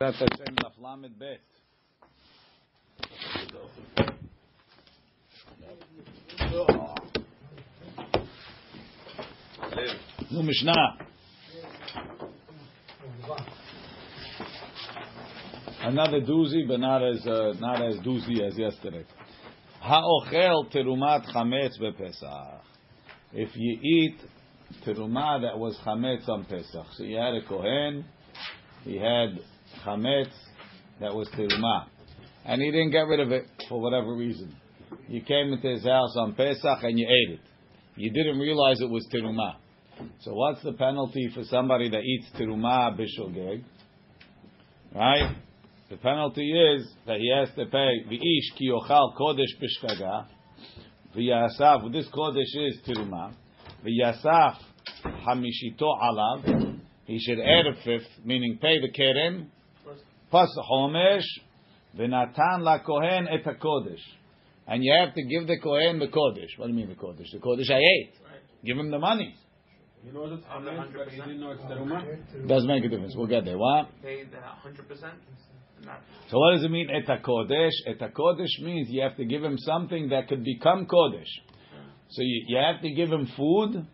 Lamed Bet. Nu Mishnah. Another doozy, but not as uh, not as doozy as yesterday. Ha'ochel terumat chametz bePesach. If you eat terumah that was chametz on Pesach, so you had a kohen, he had chametz that was terumah, and he didn't get rid of it for whatever reason. You came into his house on Pesach and you ate it. You didn't realize it was terumah. So what's the penalty for somebody that eats terumah bishogeg? Right? The penalty is that he has to pay v'ish ki yochal kodesh bishkaga v'yasaf. This kodesh is terumah. V'yasaf hamishito alav. He should add a fifth, meaning pay the keren plus the homesh v'natan la kohen et kodesh. And you have to give the kohen the kodesh. What do you mean the kodesh? The kodesh I ate. Give him the money. He knows it's Hametz, but he didn't know it's Terumah. Doesn't make a difference. We'll get there. What? pay the hundred percent. So what does it mean, et kodesh? Et kodesh means you have to give him something that could become kodesh. So you, you have to give him food,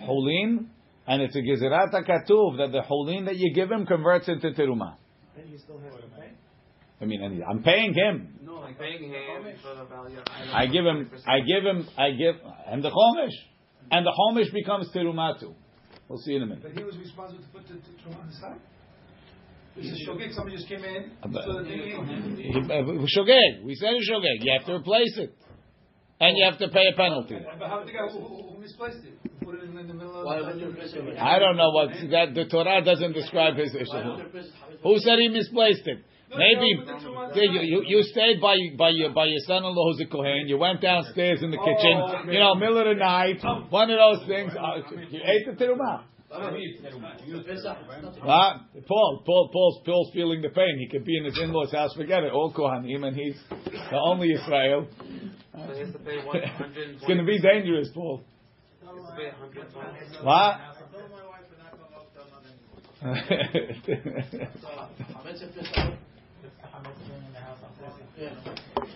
holin, and it's a gezerat katuv that the holin that you give him converts into teruma. And he still has to pay. I mean, I'm paying him. No, I'm paying him for the value. Of I give him, I give him, I give, and the chomish, and the chomish becomes teruma too. We'll see in a minute. But he was responsible to put the the on the side. This is shogeg. Somebody just came in. But- so that they He- uh, Shogeg. We said it's shogeg. You have to replace it, and you have to pay a penalty. But how did the guy who, who, who misplaced it? Who Put it in, in the middle of Why would you replace it? I don't know what that the Torah doesn't describe his issue. Who said he misplaced it? Maybe you, you you stayed by by your by your son-in-law who's a kohen. You went downstairs in the kitchen. You know, middle of the night. One of those things. Uh, you ate the terumah. Huh? Paul, Paul, Paul's, Paul's feeling the pain. He could be in his in-laws' house. Forget it. All kohanim, and he's the only Israel. So he has to pay one hundred. It's going to be dangerous, Paul. What?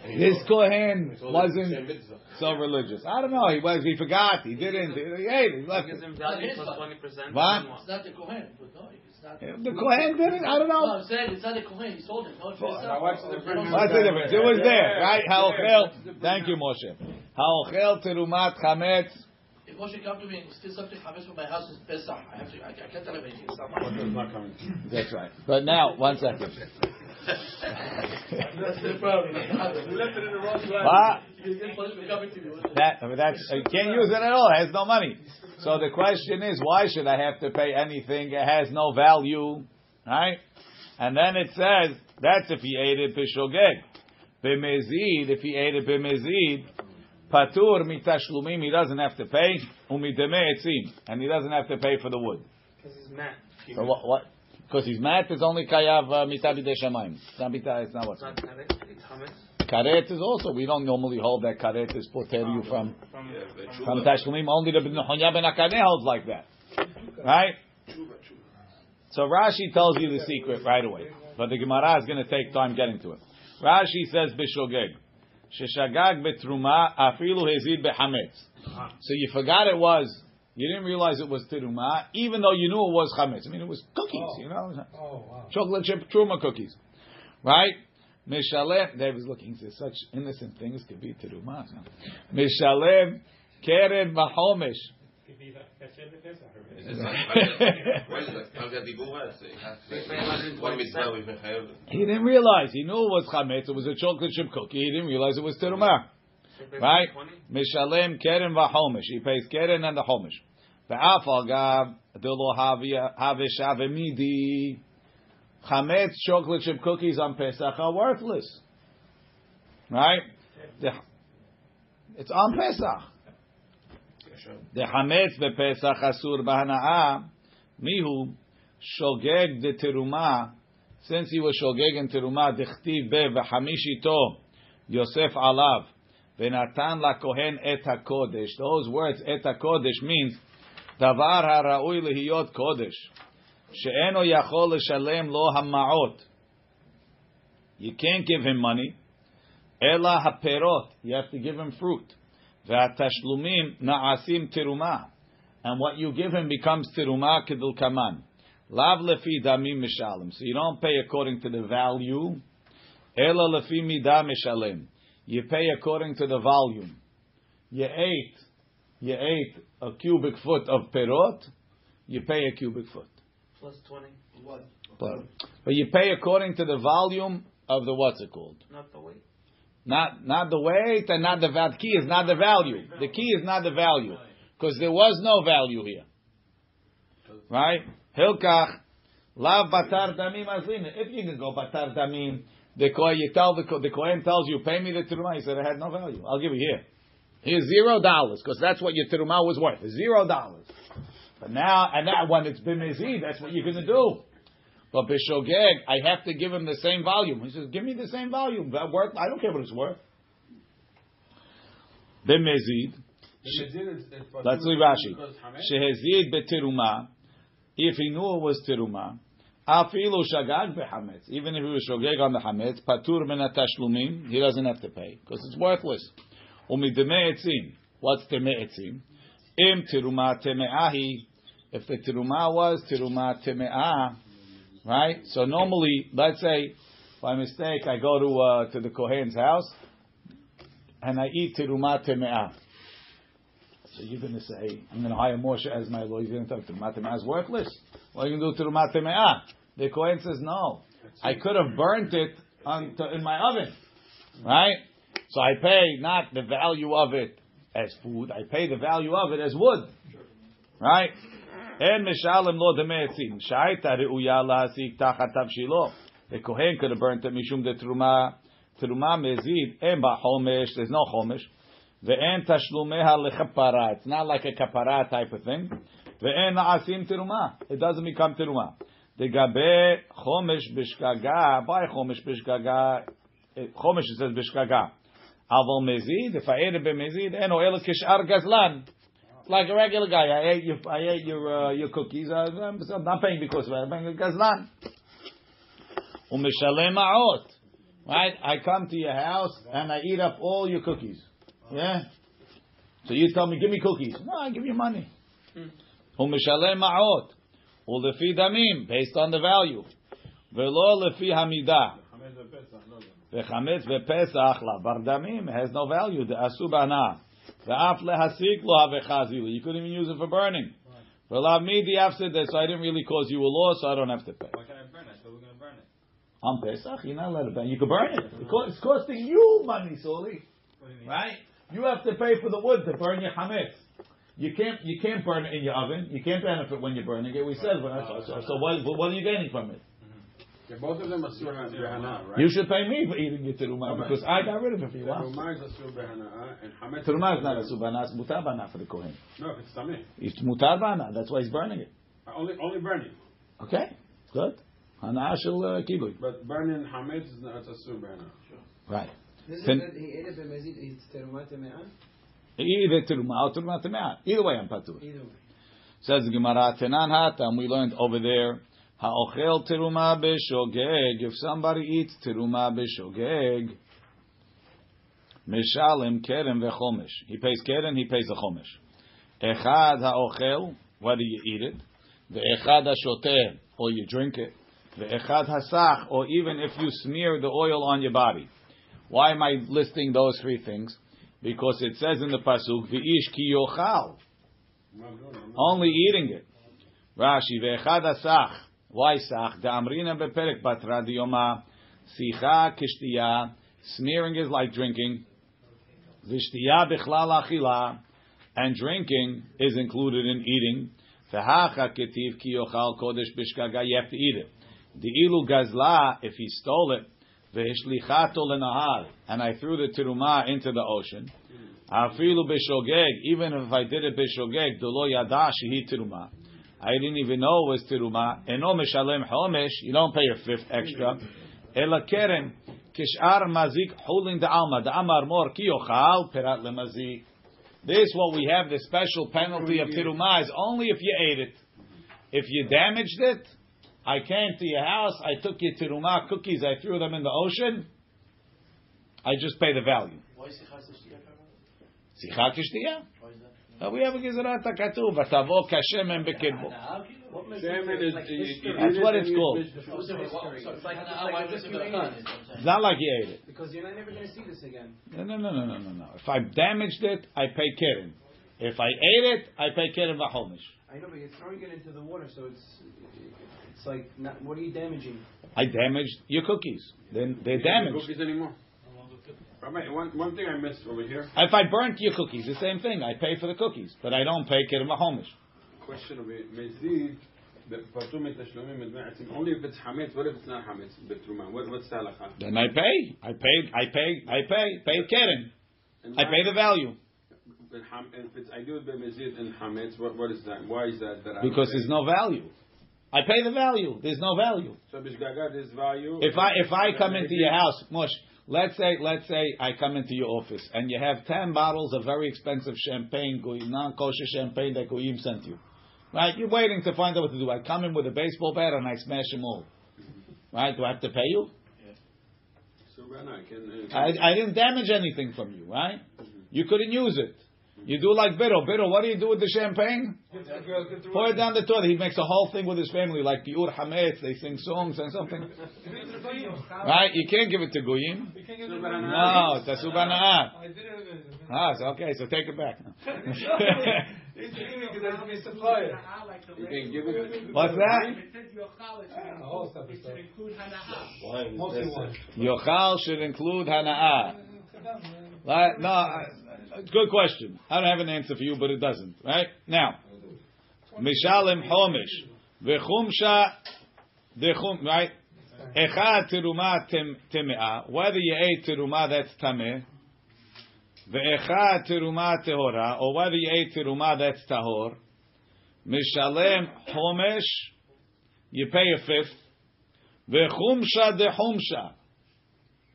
This Kohen wasn't so religious. I don't know. He was. He forgot. He didn't. He ate. it. He left Gives him value plus twenty percent. What? It's not the Kohen. but no, It's not. The Kohen didn't. I don't No, know. I'm saying it's not the Kohen. He sold it. No, it's himself. Now what's the difference? What's the difference? It was there, right? Haochel. Thank you, Moshe. Haochel terumat chametz. If Moshe come to me and steal something Hametz from my house, it's Pesach. I have to. I, I can't tell him anything. It's not is not coming? That's right. But now, one second. That's the problem. You left it in the wrong place. What? You get punishment coming to me. That, I mean, that's, you can't use it at all. It has no money. So the question is, why should I have to pay anything? It has no value, right? And then it says, that's if he ate it b'shogeg. B'mezid, if he ate it b'mezid, patur mitashlumim, he doesn't have to pay, umideme etzim, and he doesn't have to pay for the wood. Because he's mad. So what? what? Because he's mad, it's only kayav uh, mitabide shamayim. It's not mita- it's not what. It's not karet. It's hametz. Karet is also, we don't normally hold that karet is poter you from From from Tashlumin. Only the Nehonya ben Akaneh holds like that, right? So Rashi tells you the secret right away, but the Gemara is going to take time getting to it. Rashi says b'shogeg, sheshagag betruma afilu hezid. So you forgot it was, you didn't realize it was teruma, even though you knew it was chametz. I mean, it was cookies, oh. you know, Oh wow. chocolate chip truma cookies, right? Mishalem, Dave is looking. He says such innocent things could be teruma. Mishalem keren vahomesh. He didn't realize. He knew it was chametz. It was a chocolate chip cookie. He didn't realize it was teruma. Right? Mishalem keren vahomesh. He pays keren and the homesh. Ve'af al gav delo havish avemidi. Chametz chocolate chip cookies on Pesach are worthless. Right? The, it's on Pesach. The chametz bePesach asur b'hana'ah mihu shogeg de teruma. Since he was shogeg in teruma, dichtiv be v'hamishito Yosef alav v'natan la kohen et hakodesh. Those words et hakodesh means davar hara'ui lehiyot kodesh. שאינו יכול לשלם לו המעות You can't give him money. Ela haperot. You have to give him fruit. Ve'atashlumim na'asim teruma. And what you give him becomes teruma kedul kaman. Lav lefi damim mishalim. So you don't pay according to the value. Ela lefi midah mishalim. You pay according to the volume. You ate, you ate a cubic foot of perot. You pay a cubic foot. Plus 20. What? But, but you pay according to the volume of the what's it called? Not the weight. Not not the weight and not the val- key is not the value. The key is not the value because there was no value here, right? Hilkach lav batar damim azlin. If you can go batar damim, the kohen tell the the tells you pay me the teruma. He said I had no value. I'll give you here. Here's zero dollars because that's what your teruma was worth. Zero dollars. But now and now when it's that's what you're going to do. But b'shogeg, I have to give him the same volume. He says, "Give me the same volume. That worth? I don't care what it's worth." B'mezid, let's leave Rashi. Shehezid betiruma. If he knew it was tiruma, afilu shagag behametz. Even if he was shogeg on the hametz, patur min tashlumim, he doesn't have to pay because it's worthless. Umideme etzim. What's teme etzim? Im tiruma temeahi. If the tiruma was tiruma temeah, right? So normally, let's say by mistake I go to uh, to the kohen's house and I eat tiruma temeah. So you're going to say, I'm going to hire Moshe as my lawyer. You're going to talk Terumat Teme'ah is worthless. What are you going to do Terumat Teme'ah? The Kohen says, no. I could have burnt it on, to, in my oven. Right? So I pay not the value of it as food, I pay the value of it as wood. Right? En mishalem lo demetzim. Shaita re'uya la'asik tachat tavshilo. The Kohen could have burnt it mishum de teruma. Teruma mezid. En ba'chomesh. There's no chomesh. Ve'en tashlumeha lechapara. It's not like a kapara type of thing. Ve'en na'asim teruma. It doesn't become teruma. Degabe chomesh bishkaga. By chomesh bishkaga. Chomesh says bishkaga. I ate it b'mezid, en oel kishar gazlan. Like a regular guy. I ate your, I ate your, uh, your cookies. I, I'm I'm not paying because of it. I'm paying a gazlan. Umishalem ma'ot. Right? I come to your house and I eat up all your cookies. Yeah? So you tell me, give me cookies. No, I give you money. Umishalem ma'ot. Ulefi damim, based on the value. Velo lefi hamidah. V'chametz v'pesach la bardamim has no value. The asu bana. V'af lehasik lo havechazilu. You couldn't even use it for burning. V'lav made the afsid that so I didn't really cause you a loss, so I don't have to pay. Why can't I burn it? So we're going to burn it. On Pesach, you're not allowed to burn. You can burn it. It It's costing you money, Soli. You? Right? You have to pay for the wood to burn your chametz. You can't you can't burn it in your oven. You can't benefit when you're burning it. We said, well, so, so, so what, what are you gaining from it? Yeah, both of them are sur behana, right? You should pay me for eating your teruma because I got rid of it for you. Huh? Teruma is a sur behana, and hametz. Teruma is not a subana, it's mutar bana for the kohen. No, it's tameh. It's mutar bana. That's why he's burning it. Only, only burning. Okay, good. Hana shel uh, kibui. But burning hametz is not it's a sur behana. Right. This is Ten- that he ate it b'mezid, it's terumat teme'ah? Either teruma or teruma temeah. Either way, I'm patur. Either way. Says the Gemara, Tenan Hatam, we learned over there, Ha'ochel teruma b'shogeg, if somebody eats teruma b'shogeg, Meshalem keren v'chomesh. He pays keren, he pays the chomesh. Echad ha'ochel, whether you eat it, ve'echad ha'shoteh, or you drink it, ve'echad ha'sach, or even if you smear the oil on your body. Why am I listing those three things? Because it says in the pasuk, v'ish ki yochal, only eating it. Rashi ve'echad asach. Why sach? Da'amrina beperek batra diyoma sicha kishtiya. Smearing is like drinking. Vishtiya bichlal achila. And drinking is included in eating. Fehacha ketiv ki yochal kodesh bishkaga. You have to eat it. Di'ilu gazla, if he stole it, ve'ishlichato lenahar, and I threw the teruma into the ocean. Afilu b'shogeg, even if I did it b'shogeg, dolo yada shehi teruma. I didn't even know it was teruma. Eno meshalem homesh, you don't pay a fifth extra. Ela keren, kishar mazik holding the alma. The amar mor ki yochal perat lemazik. This what we have the special penalty of teruma is only if you ate it. If you damaged it, I came to your house, I took your teruma cookies, I threw them in the ocean. I just pay the value. Why is it has to see kishtiyah. Why is that? Uh, We have a gezerat hakatuv. Vatavo kashemen bekirbo. Shaman is. you- you- That's what it's called. you- So, so, History. so, It's like- it's Hana, like why a does it few become names. is what I'm saying. It's not like you ate it. Because you're not never going to see this again. No, no, no, no, no, no, no. If I damaged it, I pay keren. If I ate it, I pay keren v'chomish. I know, but you're throwing it into the water, so it's it's like not, what are you damaging? I damaged your cookies. Then they're You damaged. Cookies anymore. One, one thing I missed over here. If I burnt your cookies, the same thing. I pay for the cookies, but I don't pay kirim homish. Question of Mezid, only if it's hametz. What if it's not hametz? Betruma. What, what's the halacha? Then I pay. I pay. I pay. I pay. Pay Keren. I pay the value. If it's, I do it by mezid and hametz, what, what is that? Why is that? that because there's no value. I pay the value. There's no value. So there's value. If I if I come into your house, Mush, let's say let's say I come into your office and you have ten bottles of very expensive champagne, non kosher champagne that Goyim sent you. Right? You're waiting to find out what to do. I come in with a baseball bat and I smash them all. Right? Do I have to pay you? So then I can. uh, I, I didn't damage anything from you, right? You couldn't use it. You do like Biddle. Biddle, what do you do with the champagne? Pour it down the toilet. He makes a whole thing with his family, like the Ur Hametz. They sing songs and something. Right? You can't give it to Goyim. No, it's a Subhana'ah. I did it. Ah, so okay, so take it back. He's giving because I have a supplier. You can give it. What's that? Whole stuff is stuff. Wine. Mostly that's wine. it. Yochal should include Hana'ah. Right? No, I- good question. I don't have an answer for you, but it doesn't. Right? Now, Mishalim Homish. V'chumsha, dechum, right? Echad teruma tem- teme'ah. Whether you ate teruma that's tameh, ve'echad teruma tehora, or whether you ate teruma that's tahor, mishalem homesh, you pay a fifth, ve'chumsha dechumsha.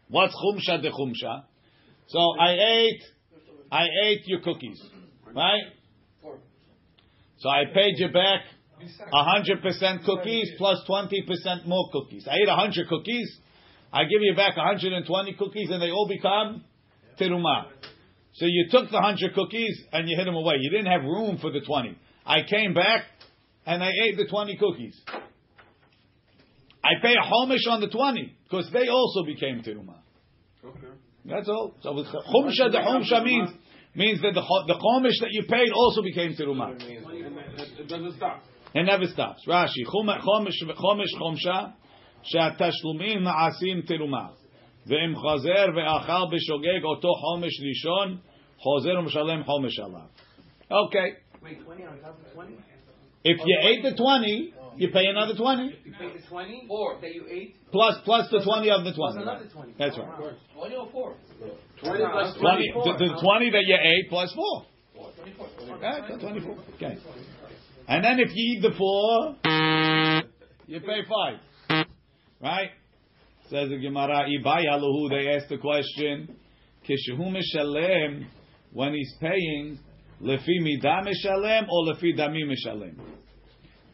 What's chumsha dechumsha? So I ate, I ate your cookies, right? So I paid you back hundred percent cookies plus plus twenty percent more cookies. I ate hundred cookies. I give you back hundred and twenty cookies, and they all become teruma. So you took the hundred cookies and you hid them away. You didn't have room for the twenty. I came back and I ate the twenty cookies. I pay a homish on the twenty because they also became teruma. Okay. That's all. So chumsha, the chumsha means means that the cho- the chomish that you paid also became teruma. And it, it doesn't stop. It never stops. Rashi, chum- chomish chomish chumsha, שהתשלומים נעשים תרומה. ואם חוזר ואכל בשוגג אותו חומש ראשון, חוזר ומשלם חומש עליו. Okay. Wait, 20 on top of 20? If you ate the 20, you pay another 20. You paid the 20 Four. that you ate Plus, plus the 20 of the plus 20. another 20. That's right. wow. Twenty or four? 20 plus 20, 24. the, the 20 that you ate plus 4. Four. Twenty-four. Okay, 24. Okay. And then if you eat the four, you pay five. Right? Says the Gemara, Ibayalahu, they ask the question, Kishahu mishalem, when he's paying, lefi midah mishalem or lefi dami mishalem?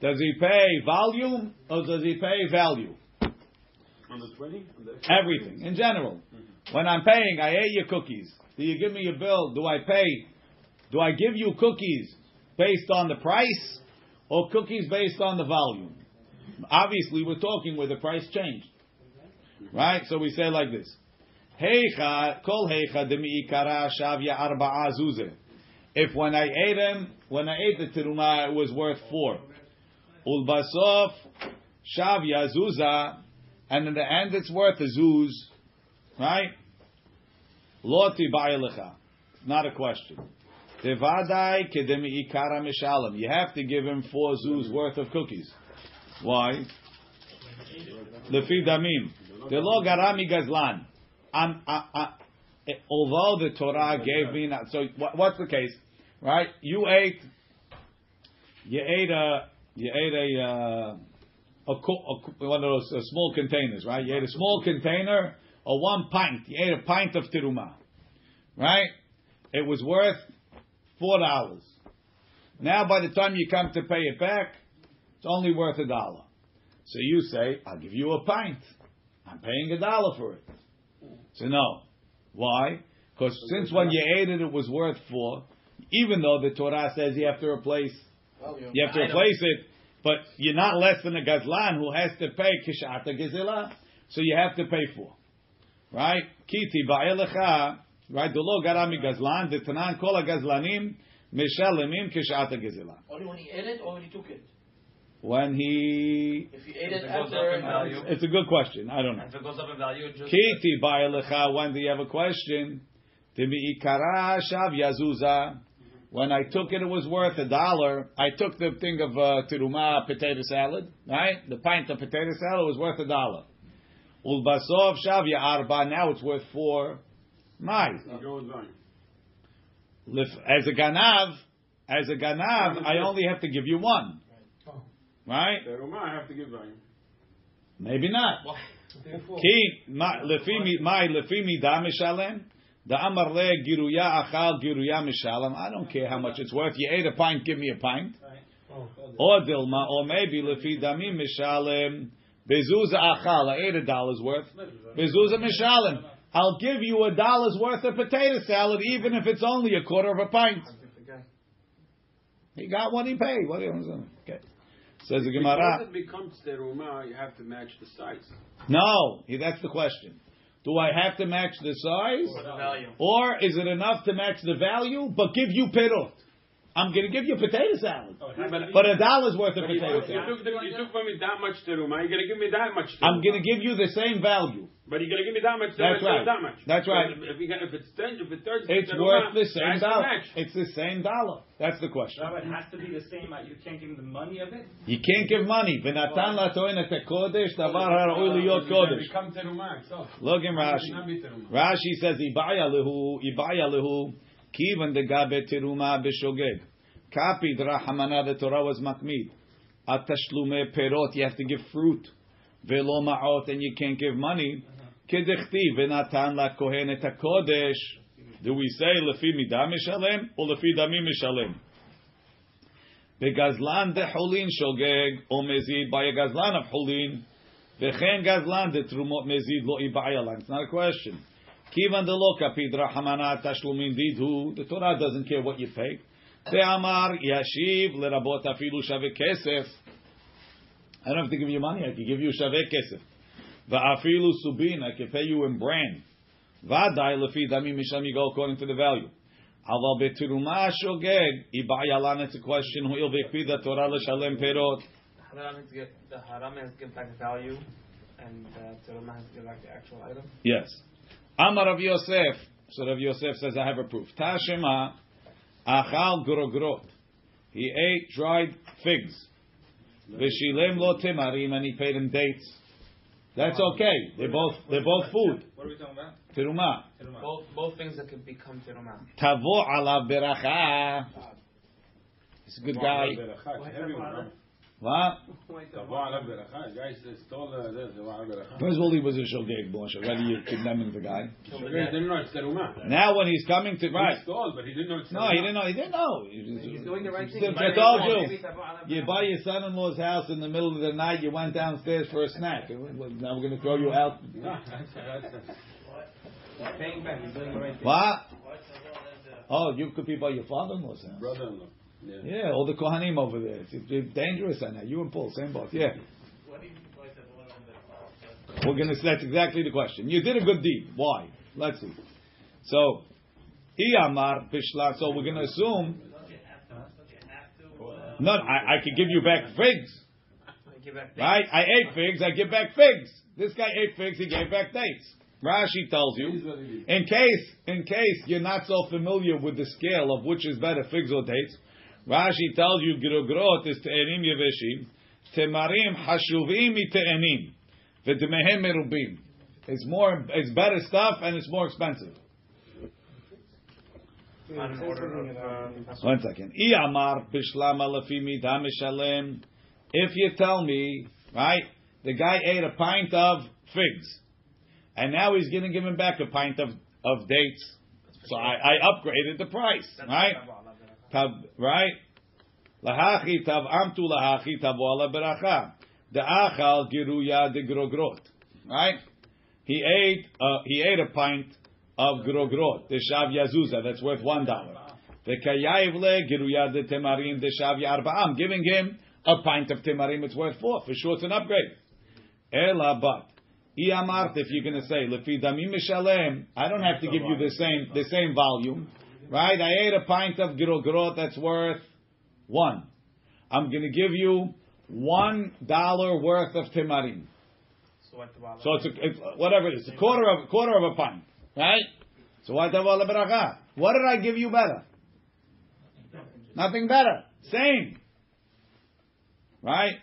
Does he pay volume or does he pay value? On the 20? On the Everything, in general. Mm-hmm. When I'm paying, I ate your cookies. Do you give me a bill? Do I pay? Do I give you cookies based on the price or cookies based on the volume? Obviously, we're talking where the price changed. Right? So we say like this. Heicha, kol heicha shavya arba'a zuze. If when I ate them, when I ate the teruma, it was worth four. Ulbasof shavya zuza, and in the end it's worth a zuz, right? Loti ba'ilicha. Not a question. Devadai kedemi ikara mishalim. You have to give him four zuz worth of cookies. Why? Lefi damim. The lo garami gazlan. Although the Torah gave me, not, so what, what's the case, right? You ate, you ate a, you ate a, uh, a, co- a, one of those uh, small containers, right? You ate a small container or one pint. You ate a pint of teruma, right? It was worth four dollars. Now, by the time you come to pay it back, it's only worth a dollar. So you say, I'll give you a pint. I'm paying a dollar for it. So no. Why? Because since when you ate it, it was worth four, even though the Torah says you have to replace, Value. you have to replace it, but you're not less than a gazlan who has to pay kishata gezela, so you have to pay for. Right? Kiti ba'elecha, right? The lo garami gazlan, the tanan kol gazlanim mishalemim kishata gezela. Only when he ate it or when he took it? When he, If he ate it If it goes up after. in value. it's a good question. I don't know. If it goes up in value, just. Kiti ba'elecha, when do you have a question? Timi'ikara shav yazuza. When I took it, it was worth a dollar. I took the thing of uh, tiruma potato salad, right? The pint of potato salad was worth a dollar. Ulbasov shav arba. Now it's worth four. My, You go with Zion. Lif- as a ganav, as a ganav, I only have to give you one. right? Teruma, I have to give Zion. Maybe not. Therefore, Ki ma- lefi mi- my lefimi midah mishalem. The amar le giruya achal giruya mishalem. I don't care how much it's worth. You ate a pint, give me a pint. Or dilma, or maybe lefi damim mishalem. Bezuza achal. I ate a dollar's worth. Bezuza mishalem. I'll give you a dollar's worth of potato salad, even if it's only a quarter of a pint. He got what he paid. What do you want Okay. Says the Gemara. it becomes teruma, you have to match the size. No, that's the question. Do I have to match the size? Value. Or is it enough to match the value, but give you pirot? I'm going to give you a potato salad, oh, But, but a dollar's worth of potato took, you, salad. took you took from me that much teruma, you're going to give me that much teruma. I'm going to give you the same value. But you're going to give me that much teruma, That's right. that much. That's right. But If, if it's 10, if it turns It's teruma, worth the same dollar. match. It's the same dollar. That's the question. No, it has to be the same. uh, You can't give him the money of it. You can't give money. V'natan latoin et kodesh davar ha'ra'ui liyot kodesh. Become teruma itself. Look in It Rashi. cannot be teruma. Rashi says ibaya lehu ibaya lehu kivan de gabe teruma b'shogeg. Kapi drahamana the Torah was makmid. Atashlume perot you have to give fruit. Velo ma'ot and you can't give money. V'natan la kohen et kodesh. Do we say or lefi damim mishalem? Begazlan de holin shogeg o mezid by a gazlan of holin. V'chen gazlan de trumot mezid lo ibayalan. It's not a question. De lo kapid rahamana tashlumin didhu. The Torah doesn't care what you pay. Amar yashiv lerabot afilu shaveh kesef. I don't have to give you money. I can give you shaveh kesef. Va'afilu subin. I can pay you in brand. Va'dai lefi damim misham you go according to the value. Aval betiruma shogeg ibayalan. It's a question. Hu'il v'ekpid Torah l'shalem perot. Haram has to give the haram has to give back value, and uh, teruma has to give back the actual item. Yes. Amar Rav Yosef. So Rav Yosef says, I have a proof. Tashema achal grogrot. He ate dried figs. V'shilem lo timarim, and he paid him dates. That's okay. They're both they're both food. What are we talking about? Tiruma. Both both things that could become teruma. Tavo alav beracha. He's a good guy. What? First of all, he was a shogeg blush. Already you're condemning the guy. Now when he's coming to right, he he didn't know no, he didn't know. He didn't know. He's, doing the right thing. You buy your son-in-law's house in the middle of the night. You went downstairs for a snack. Now we're going to throw you out. What? Oh, you could be by your father-in-law's house. Brother-in-law. Yeah. Yeah, all the kohanim over there. It's, it's dangerous, I know. You and Paul, same boat. Yeah. We're going to. That's exactly the question. You did a good deed. Why? Let's see. So, iyamar pishla. So we're going to assume. No, I, I could give you back figs. Give back dates. Right? I ate figs, I give back figs. This guy ate figs, he gave back dates. Rashi tells you, what it is. in case, in case you're not so familiar with the scale of which is better, figs or dates, Rashi tells you, Grogrot is te'enim yeveshim, temarim hashuvim te'enim, v'demehem merubim. It's more, it's better stuff and it's more expensive. On an order of, um, One second. Iyamar bishlama lafimi mishalem. If you tell me, right, the guy ate a pint of figs, and now he's going to give him back a pint of, of dates. So I, I upgraded the price, right? Right? Lahachi tav amtu lahachi tav ala beracha. the achal giruya de grogrot. Right? He ate uh, he ate a pint of grogrot, the shav yazuza, that's worth one dollar. The kayayiv le giruya de temarim de shav yarba. I'm giving him a pint of temarim, it's worth four. For sure, it's an upgrade. Ela but. Iyamart, if you're going to say I don't have to give you the same the same volume, right? I ate a pint of grogrot that's worth one. I'm going to give you one dollar worth of timarim. So what the bottom? So it's, a, it's whatever it is, a quarter of a quarter of a pint, right? So what tavol bracha? What did I give you better? Nothing better. Same. Right?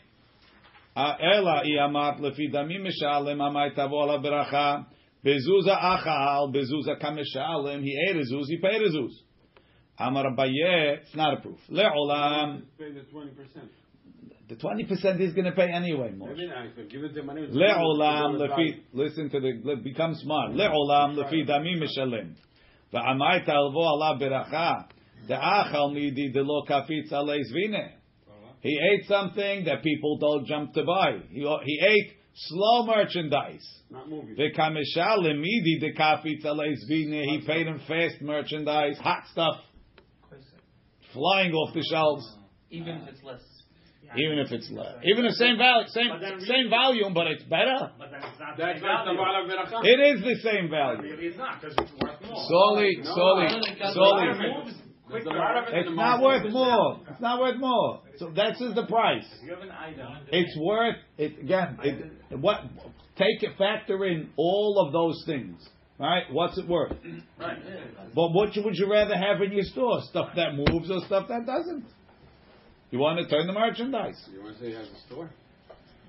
Uh, ela iamat lefi damim mishalem amay tavol bracha. Bezuza achal, bezuza kameshalem. He ate a zuz, he paid a zuz. Amar Abaye, it's not a proof. Le'olam, Pay the twenty percent. the 20% he's going to pay anyway, Moshe. Maybe I could give it the money. Le'olam lefi, listen to the, become smart. Le'olam lefi. Va'amay talvo ala beracha. De'achal midi de lo kafitz zvine. Uh-huh. He ate something that people don't jump to buy. He, he ate slow merchandise. Not moving. V'kameshalem midi de kafitz alei zvine. He paid him fast merchandise, hot stuff, flying off the shelves. Even if it's less. Even if it's less, even the same value, same But same volume, but it's better. But then it's not That's the not the value. Bala Beracha. It is the same value. Really, it's not because it's worth more. Solely, No, solely, solely. Moves There's quicker. a lot of it It's not worth more. It's not worth more. So that's just the price. If you have an item, It's worth it again. It, what take it factor in all of those things. Right? What's it worth? right? But what would you rather have in your store? Stuff that moves or stuff that doesn't? You want to turn the merchandise. You want to say he has a store?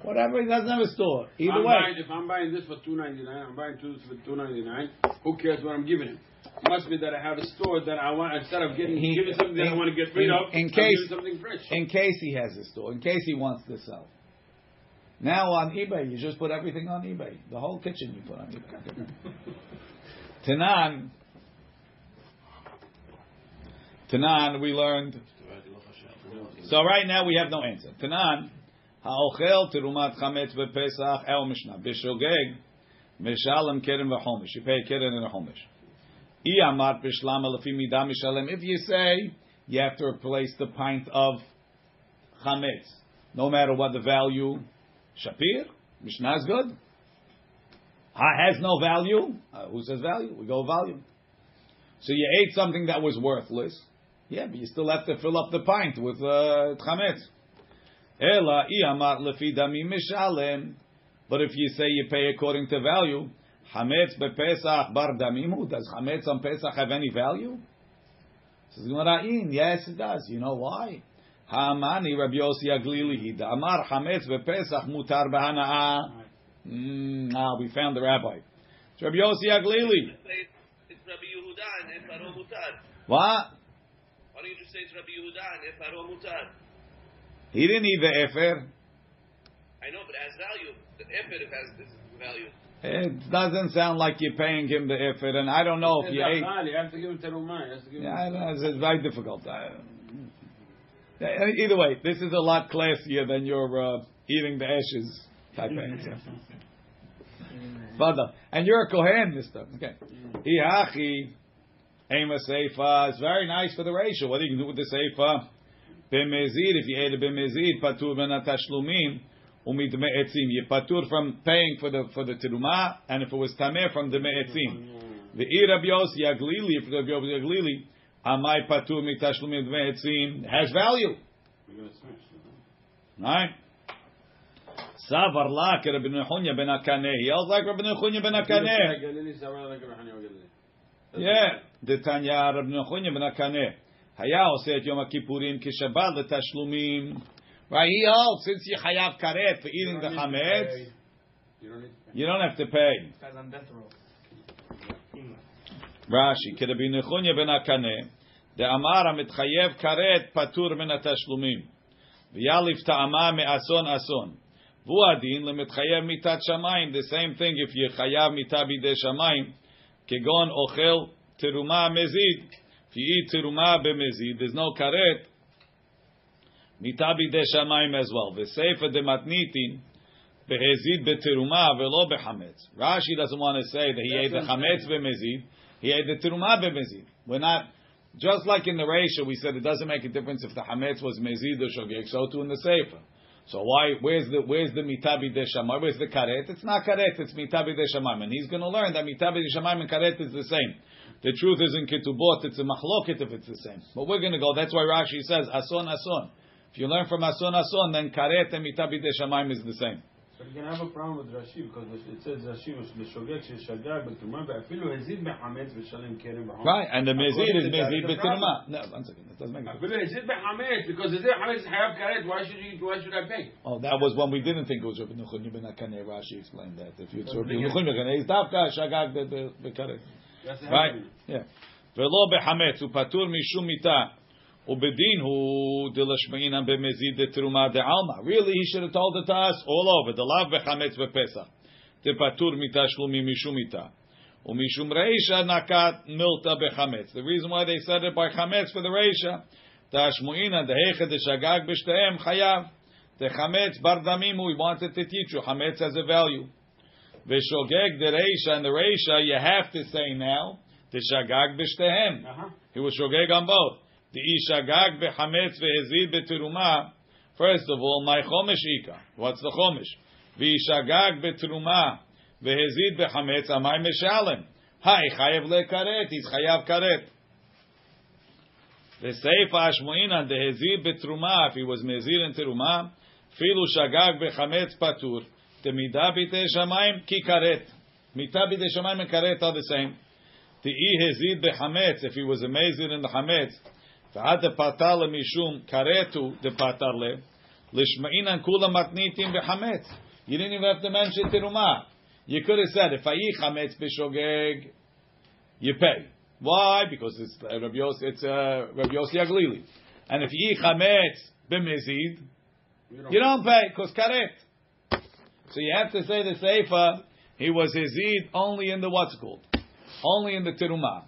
Whatever, he doesn't have a store. Either I'm way. Buying, if I'm buying this for two ninety nine, I'm buying two for two ninety nine. Who cares what I'm giving him? It Must be that I have a store that I want instead of getting He- giving something that I want to get rid in- of. in I'm case- giving something fresh. in case he has a store, in case he wants to sell. Now on eBay, you just put everything on eBay. The whole kitchen you put on eBay. Tanan, Tanan, we learned. So right now we have no answer. Tanan, ha'ochel terumat chametz bepesach el mishnah b'shogeg mishalem keren v'chomish. You pay keren and a chomish. Iyamar b'shlama lefi midah mishalem. If you say you have to replace the pint of chametz, no matter what the value, shapir, mishnah is good. Ha- Has no value. Uh, who says value? We go volume. So you ate something that was worthless. Yeah, but you still have to fill up the pint with uh. Ela iyamar lefi damim mishalem. But if you say you pay according to value, chametz bepesach bar damimu, does chametz on Pesach have any value? Says Gemara, in yes it does. You know why? Ha'amani Rabbi Yossi Aglili, Amar chametz bepesach mutar b'hana'ah. Mm, ah, we found the rabbi. It's Rabbi Yossi Aglili. It's Rabbi Yehuda and Efaro Mutar. What? Why don't you just say it's Rabbi Yehuda and Efaro Mutar? He didn't eat the efer. I know, but it has value. The Efer it has this value. It doesn't sound like you're paying him the efer, and I don't know if you ate. You have to give him terumah. You have to give him- Yeah, I know, it's, it's very difficult. Uh, yeah, either way, this is a lot classier than your uh, eating the ashes type answer. Further. And you're a Kohen, mister. Okay. Iachi, Ema Seifa. It's very nice for the ratio. What do you can do with the Seifa? B'mezid, if you ate a b'mezid, patur ben atashlumin, umidme etzim. You patur from paying for the for the terumah, and if it was tameh from the me'etzim. The Rabbi Yossi Aglili, if Rabbi Yossi Aglili, amai patur mitashlumin dme etzim, has value. We're gonna switch. Right? Savar la ke Rabbi Nechunya ben Akaneh. He yells like Rabbi Nechunya ben Akaneh. Galili, Savar, like Rabbi Hanina Galili. Yeah. The Tanya Rabbi Nechunya ben Akaneh. היה עושה את יום הכיפורים כשבת לתשלומים. Right, he holds, since you chayav karet for eating the chametz, You don't need to pay. you don't have to pay. This guy's on death row. רש"י, כרבי נחוניה בן הקנה, דאמר המתחייב כרת פטור מן התשלומים, ויאליף טעמה מאסון אסון. והוא הדין למתחייב מיתת שמיים, the same thing if you חייב מיתה בידי שמיים, כגון אוכל תרומה מזיד. If you eat teruma b'mezid, there's no karet. Mitabi deshamaim as well. V'seifa dematnitin behezid b'teruma velo b'chametz. Rashi doesn't want to say that he ate the chametz b'mezid. He ate the teruma b'mezid. We're not just like in the ratio, we said it doesn't make a difference if the hametz was mezid or shogeg. So too in the sefer. So why? Where's the where's the mitabi deshamay? Where's the karet? It's not karet. It's mitabi deshamaim, and he's going to learn that mitabi deshamaim and karet is the same. The truth is in ketubot. It's a machloket if it's the same. But we're going to go. That's why Rashi says ason ason. If you learn from ason ason, then karet and mitabi de shamar is the same. But you're gonna have a problem with Rashi because it says Rashi was l'shogeg sheshagag b'tumah ve'afilu hezid bechametz v'shalem kerem v'hom. Right, and the mezid is to mezid it's a problem. betirma. No, one second. That doesn't make sense. Afilu hezid bechametz because hezid bechametz is hayav karet. Why should you? Why should I pay? Oh, that was when we didn't think it was Rabbi Nechunya ben Akaneh. Rashi explained that. If it's Rabbi. Nechunya ben Akaneh, it's dafka shagag the the the karet. That's the Right? happening. Yeah. ולא בחמץ, הוא פטור משום מיתה. ובדין הוא דלשמעינן במזיד דתרומה דעלמא. Really, he should have told it to us all over. דלאו בחמץ בפסח. דפטור מתשלומים משום מיתה. ומשום רישא נקט מילתא בחמץ. The reason why they said it by חמץ for the רישא, תשמעינן דהיכא דשגג בשתיהם חייב. דחמץ בר דמים הוא, he wanted to teach you, חמץ has a value. Vishogeg the Reisha and the Reisha, you have to say now, the Shagag b'shtehem. Uh-huh. He was Shogeg on both. The Ishagag b'chametz ve'ezid b'teruma. First of all, my Chomish Ika. What's the Chomish? V'ishagag b'teruma ve'ezid b'chametz amai meshalim. Hi, chayev lekaret. He's chayav karet. The Seif Ashmoinan, the Hezid b'teruma, if he was Mezid and teruma, filu Shagag b'chametz patur. The midah b'tei shamayim ki karet. Mitah b'tei shamayim and karet are the same. The hezid behametz, if he was amazing in the hametz. V'ad depatar mishum karetu depatar le. Lishma'inan kula matnitim behametz. You didn't even have to mention teruma. You could have said, if ayi chametz b'shogeg, you pay. Why? Because it's uh, Rabbi Yossi, it's uh, Rabbi Yossi Aglili. And if yi chametz b'mezid, you don't pay, because karet. So you have to say the seifa, he was hezid only in the what's called? Only in the teruma.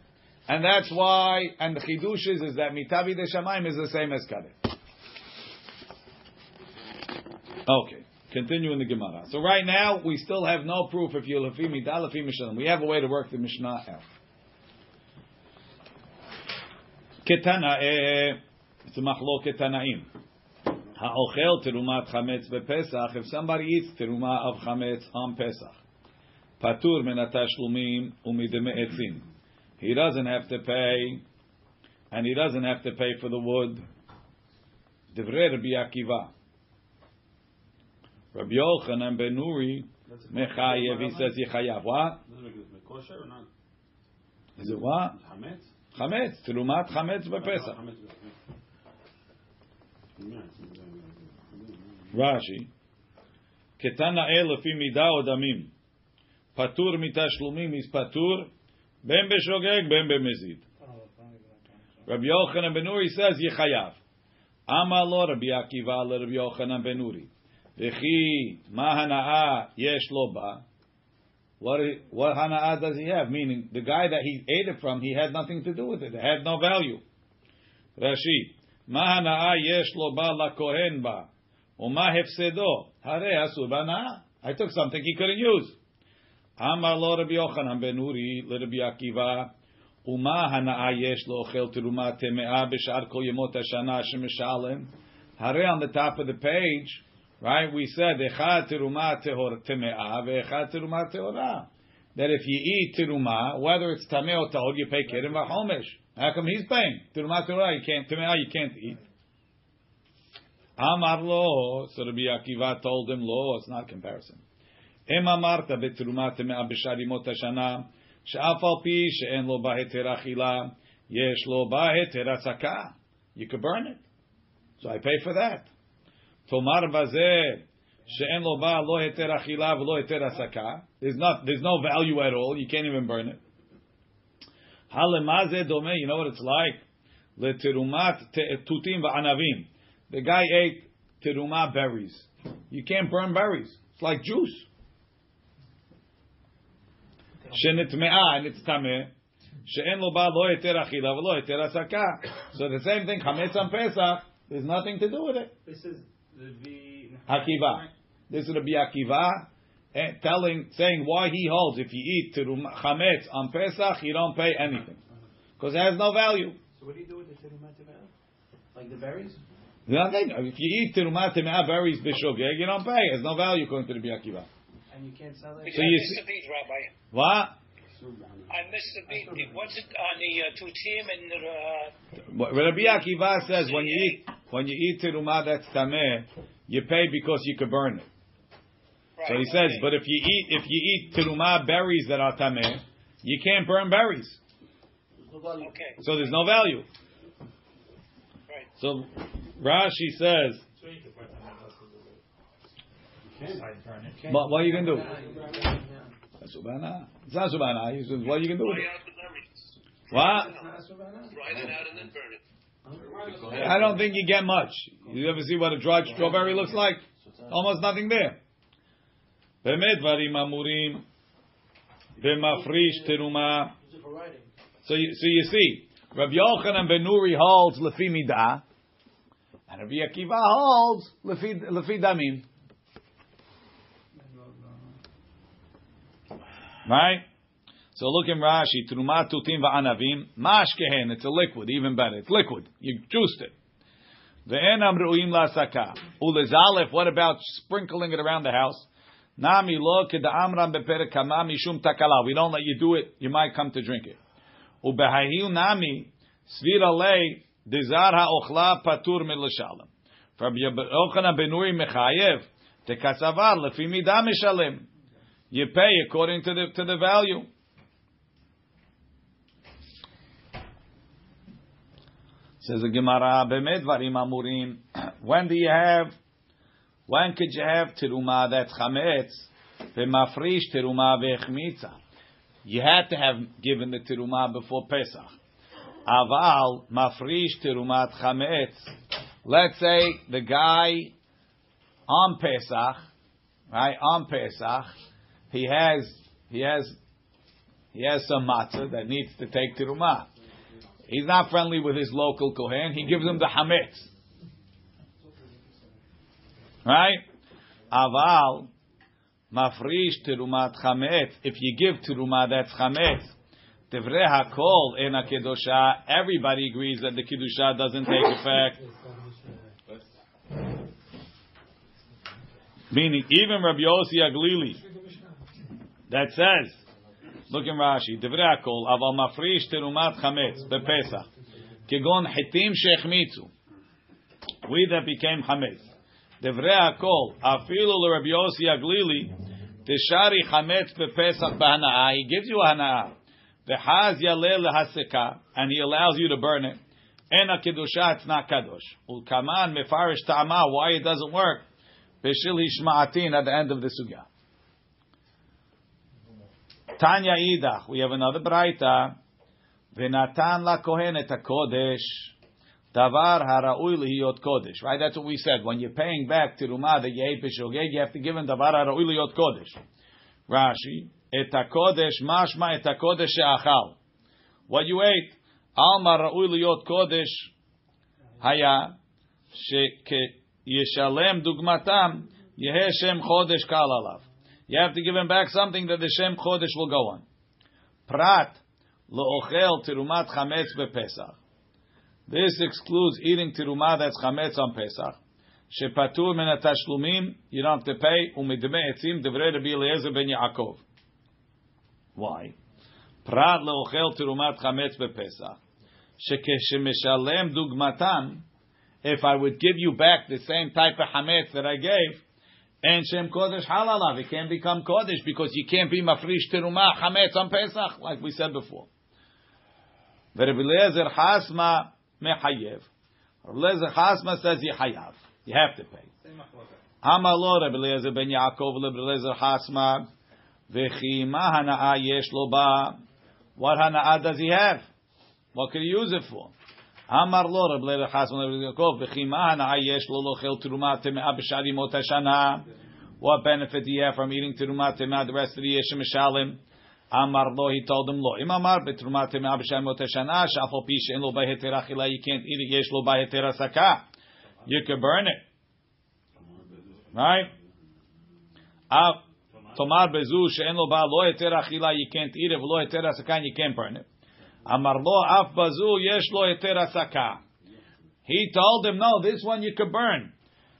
And that's why, and the chidush is, is that mitabi de shamayim is the same as karet. Okay, continue in the Gemara. So right now, we still have no proof if you're lefi midah, lefi mishalim. We have a way to work the Mishnah out. Ketana, it's a machlok ketanaim. Ha'ochel terumat chametz bepesach. If somebody eats teruma of chametz on Pesach, patur min hatashlumin umideme etzim. He doesn't have to pay, and he doesn't have to pay for the wood. Divrei Rabbi Akiva. Rabbi Yochanan ben Nuri mechayev. He says yechayav. What it kosher or not? is it? What Chametz? chametz? Terumat chametz bepesach. Rashi. Ketana el lefi midah odamim. Patur mitashlumin is patur. Ben beshogeg, ben bemezid. Rabbi Yochanan ben Nuri says yechayav. Amar lo Rabbi Akiva le Rabbi Yochanan ben Nuri. V'chi ma hanaa yesh lo ba. What what hanaa does he have? Meaning the guy that he ate it from, he had nothing to do with it. It had no value. Rashi. מה הנאה יש לו בה לכהן בה, ומה הפסדו? הרי עשו בהנאה. I took something he couldn't use. אמר לו רבי יוחנן בן נורי לרבי עקיבא, ומה הנאה יש לאוכל תרומה טמאה בשאר כל ימות השנה שמשלם? הרי on the top of the page, right, we said, אחד תרומה טמאה ואחד תרומה טהורה. That if you eat תרומה, whether it's טמא או טהור, you pay כרם וחומש. How come he's paying? Teruma teruma, you can't, tameh you can't eat. Amar lo, so Rabbi Akiva told him, lo, it's not comparison. Em amarta beteruma טמאה בשאר ימות השנה, שאף על פי שאין לו בה היתר אכילה, יש לו בה היתר הצקה. You could burn it. So I pay for that. תאמר בזה שאין לו בה לא היתר אכילה ולא היתר הצקה. There's, not, there's no value at all. You can't even burn it. הלמה זה דומה? You know what it's like? לתרומת תותים וענבים. The guy ate teruma berries. You can't burn berries. It's like juice. שנטמעה, and it's טמא, שאין לו בה לא היתר אכילה ולא היתר הסקה. So the same thing, חמץ on Pesach, there's nothing to do with it. This is the V. Akiva. This is Rabbi Akiva eh, telling, saying why he holds if you eat teruma, chametz on Pesach, you don't pay anything because it has no value. So what do you do with the teruma temeah? Like the berries? Nothing. If you eat teruma temeah berries b'shogeg, you don't pay. It has no value according to the Akiva. And you can't sell it? So you see- the beat, Rabbi. What? I missed the beat. What's it on the uh, tutim and uh, What Rabbi Akiva says when you eat when you eat teruma that's tameh, you pay because you could burn it. So he says, but if you eat if you eat teruma berries that are tameh, you can't burn berries. Okay, So there's no value. right. So Rashi says, but what are you gonna do? That's. It's not subhana. He says, what are you gonna do with it? out the berries. What? Dry it out and then burn it. I don't think you get much. You ever see what a dried strawberry looks like? Almost nothing there. באמת דברים אמורים במפריש תרומה. So you, so you see, Rabbi Yochanan ben Nuri holds lefi midah, and Rabbi Akiva holds lefi lefi damim. Right? So look in Rashi, Truma Tutim Va'anavim, Mashkehen, it's a liquid, even better. It's liquid. You juiced it. Ve'enam Ru'im Lasaka. Ulezalef, what about sprinkling it around the house? Nami lo keda'amram beperek kama mishum takala. We don't let you do it, you might come to drink it. Ubehahiu nami, svira lei, dizar ha'ochla patur milashalem. From Yochanan ben Nuri mechayev, tekatzavar, lefi midah mishalem. You pay according to the to the value. Says the Gemara. When do you have? When could you have teruma that's chametz? V'mafrish teruma ve'chmitza. You had to have given the teruma before Pesach. Aval mafrish terumat chametz. Let's say the guy on Pesach, right on Pesach, he has he has he has some matzah that needs to take teruma. He's not friendly with his local kohen. He gives him the hametz, right? Aval mafrish terumat chametz. If you give teruma, that's chametz. Tevrei hakol ena kedosha. Everybody agrees that the kedusha doesn't take effect. Meaning, even Rabbi Yossi Aglili, that says, look in Rashi, Divrei Hakol, aval mafrish terumat chametz bepesach, kegon hitim shechmitzu, we that became chametz. Divrei Hakol, afilu Rabbi Yossi Aglili, teshari chametz bepesach b'hana'ah, he gives you a hana'ah, v'haz yaleh lehaseka, and he allows you to burn it, ena kedusha, it's not kadosh. Ulkaman mefarish ta'ama, why it doesn't work? Beshil Hishma'atin at the end of the sugya. Tanya Idach, we have another braita. V'natan la kohen et kodesh davar hara'ui lihiyot kodesh. Right, that's what we said. When you're paying back to Rumah that you ate you have to give him davar hara'ui lihiyot kodesh. Rashi, et kodesh mashma et kodesh she'achal. What you ate, alma ra'ui lihiyot kodesh haya sheke Yeshalem dugmatam Yehe Shem Chodesh Kal alav. You have to give him back something that the Shem Chodesh will go on. Prat Lo'ochel Tirumat Chametz bePesach. This excludes eating tirumah that's chametz on Pesach. Shepatur min tashlumim, you don't have to pay. Umidme etzim devrei Rabbi Eliezer ben Yaakov. Why? Prat leochel tirumat chametz bepesach. Shekeshemeshalem dugmatam, if I would give you back the same type of hametz that I gave, and Shem Kodesh halalav, it can't become Kodesh because you can't be mafrish terumah hametz on Pesach, like we said before. Rebbe Eliezer Hasma mechayev. Rebbe Eliezer Hasma says you hayav. You have to pay. Amalo Rebbe Eliezer ben Yaakov Rebbe Eliezer Hasma v'chi ma hanaa yesh lo ba. What hanaa does he have? What can he use it for? Amar lo Rebbe Eliezer Hasma Rebbe Yaakov v'chi ma hanaa yesh lo lochel terumah temea b'shari mot hashana. What benefit do you have from eating terumah temea the rest of the year shemishalim? Amar lo, he told him lo. Im amar betrumat mot hashana shafo pi she'en lo b'heter achila. You can't eat it. Yesh lo b'heter asaka. You can burn it. Right? Tomar bezu she'en lo ba lo heter achila, you can't eat it. Lo heter asaka, you can't burn it. Amar lo af bazu yesh lo heter asaka. He told him, no, this one you could burn.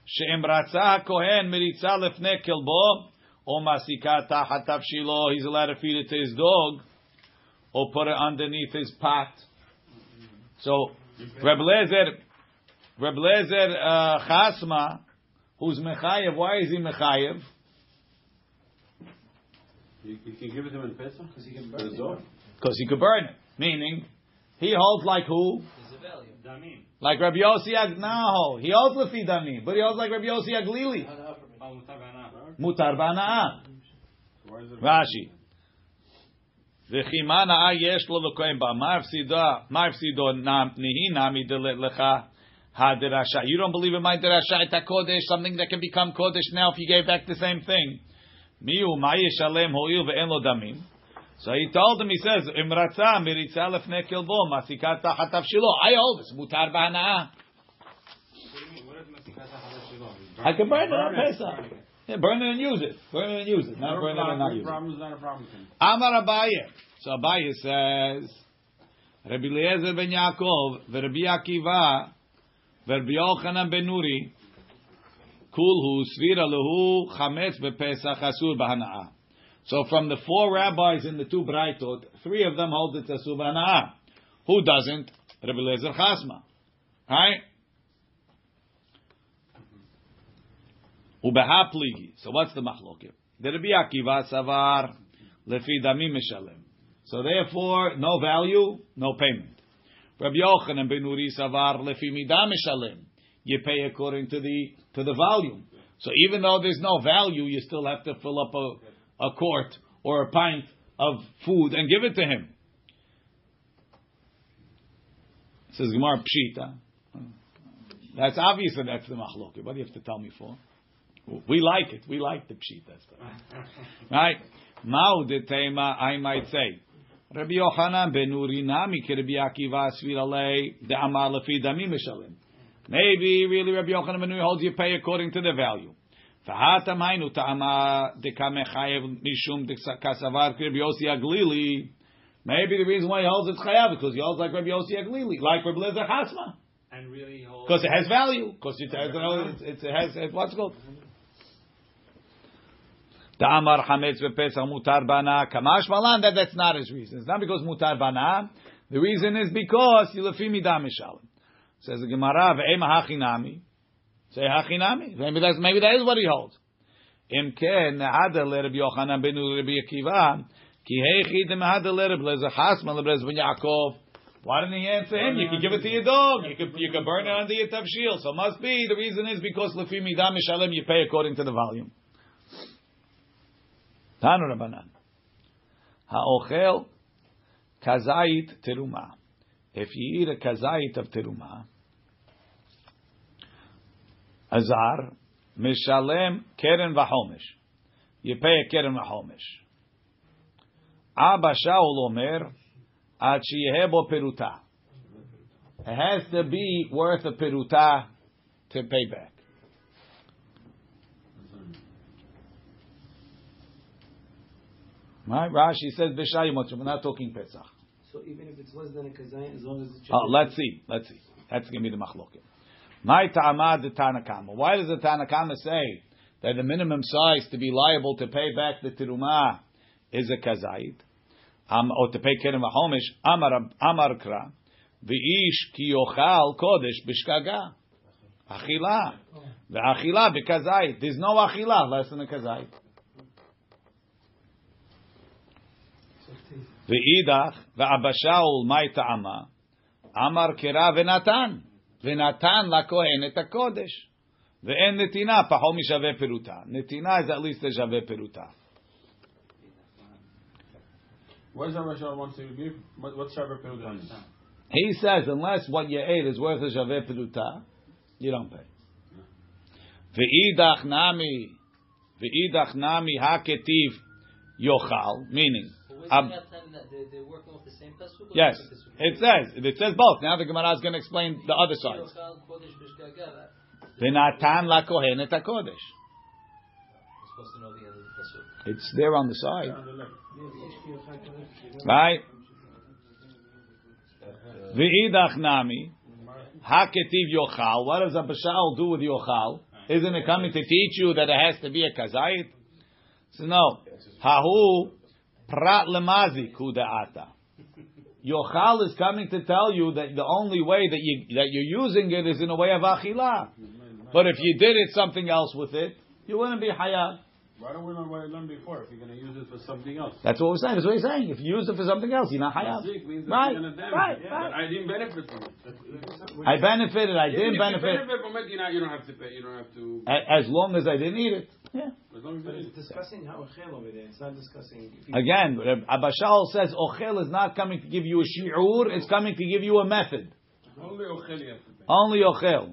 She'em ratzah kohen miritza lefne kilbo, or masika tahat tafshilo, he's allowed to feed it to his dog, or put it underneath his pot. So, Reb Lezer, Reb Lezer uh, Chasma, who's Mechayev, why is he Mechayev? You, you can give it to him in Pesach? Because he can burn it. Because he could burn it. Meaning, he holds like who? Like Rabbi Yossi Ag, no, he holds Lefi Damim, but he holds like Rabbi Yossi Aglili Oh, mutar bana. Mutar Bana'ah. Why is it? Rashi. וכי מה נאה יש לו לכהן בה? מה הפסידו, מה הפסידו נהי נמי לך הדרשה? You don't believe in my דרשה את הקודש, something that can become קודש now if you gave back the same thing. מי הוא, מה ישלם הואיל ואין לו דמים? So he told him, he says, אם רצה מריצה לפני כלבו, מעסיקה תחת תבשילו. I hold this, מותר בהנאה. What do you mean? What is Masika Tahada Shiloh? I can burn it on Burn it. Pesach. Yeah, burn it and use it. Burn it and use it. Not No burn it and not use it. problem is not a problem. Amar Abaye. So Abaye says, Rabbi Eliezer ben Yaakov, Rabbi Akiva, Rabbi Yochanan ben Nuri, Kulhu, Svira lehu, Chametz bepesach, Asur b'hana'ah. So from the four rabbis in the two Braitot, three of them hold it's Asur b'hana'ah. Who doesn't? Rabbi Eliezer Chasma. Right? Ubeha pligi. So what's the machloket? The Rabbi Akiva savar lefi damim mishalem. So therefore, no value, no payment. Rabbi Yochanan ben Nuri savar lefi midah mishalem. You pay according to the to the volume. So even though there's no value, you still have to fill up a, a quart or a pint of food and give it to him. Says Gemara Pshita. That's obvious that that's the machloket. What do you have to tell me for? We like it. We like the pshita stuff. right? Mao de tema, I might say. Rabbi Yochanan ben Nuri nami ki Rabbi Akiva svirale de amar lefi damim mishalim. Maybe really Rabbi Yochanan ben Nuri holds you pay according to the value. Mainu ta'ama de kamechayev mishum de kasavar ki Rabbi Yossi Aglili. Maybe the reason why he holds it's chayav because he holds like Rabbi Yossi Aglili, like Rabbi Lezer Hasma. And really hold. Because it has value. Because it has, it, it has, it, what's it called? Ta'amar chametz v'pesach mutar bana kamash malan. That that's not his reason. It's not because mutar bana. The reason is because yilefi midam mishalim. Says the Gemara ve'ema hachinami. Say hachinami. Maybe that's maybe that is what he holds. Im ken ne'ada le'Reb Yochanan ben Rabbi Akiva ki heichi dem'ada le'Reb Lezer Hasman ben Yaakov. Why didn't he answer him? You could give it to your dog. You could you could burn it under your tavshil. So must be the reason is because lefi midam mishalim you pay according to the volume. Tanu Rabbanan. Ha'ochel kazait teruma. If you eat a kazait of teruma, azar mishalem keren v'homish. You pay a keren v'homish. Abba Shaul omer ad peruta. It has to be worth a peruta to pay back. Right? Rashi says b'shayimot. We're not talking Pesach. So even if it's less than a kazayim, as long as it's Oh, let's see. Let's see. That's going to be the machloket. My ta'amad the Tanakama. Why does the Tanakama say that the minimum size to be liable to pay back the terumah is a kazait, um, or to pay kerem v'homish? Amar Amar Kra, v'ish ki yochal kodesh b'shkaga, achila, v'achila b'kazait. There's no achila less than a kazait. V'idach v'abashaul my ta'ama. Amar kira v'natan. V'natan lakohen et hakodesh. Ve'en netina pachol mishaveh peruta. Netina is at least a peruta. What does wants to? What, what's Shabbat Perutan? He says unless what you ate is worth a shaveh peruta, you don't pay. V'idach nami. V'idach nami haketiv yochal. Meaning, Ab- They're working off the same pasuk. yes, it says, it says both. Now the Gemara is going to explain the other side. V'natan lakohen et hakodesh. supposed to know the other It's there on the side. On the left. Right? V'idach nami. Haketiv yochal. What does a bashal do with yochal? Isn't it coming to teach you that it has to be a kazayit? So no. Hahu prat lemazi kudaata. Yochal is coming to tell you that the only way that you that you're using it is in a way of achila. But if you did it something else with it, you wouldn't be hayab. Why don't we learn what I learned before? If you're going to use it for something else. That's what we're saying. That's what he's saying. If you use it for something else, you're not hayab. Mazik Right, you're going to damage right, it. right. I didn't benefit from it. I benefited. I didn't if benefit. You benefit from it, you know, you don't have to pay. You don't have to. A- As long as I didn't eat it. Yeah. As long as But you it's discussing ha'ochel over there. It's not discussing. If you, Again, Abashal says Ochel is not coming to give you a shi'ur, it's coming to give you a method. only ochel you have to pay. Only Ochel.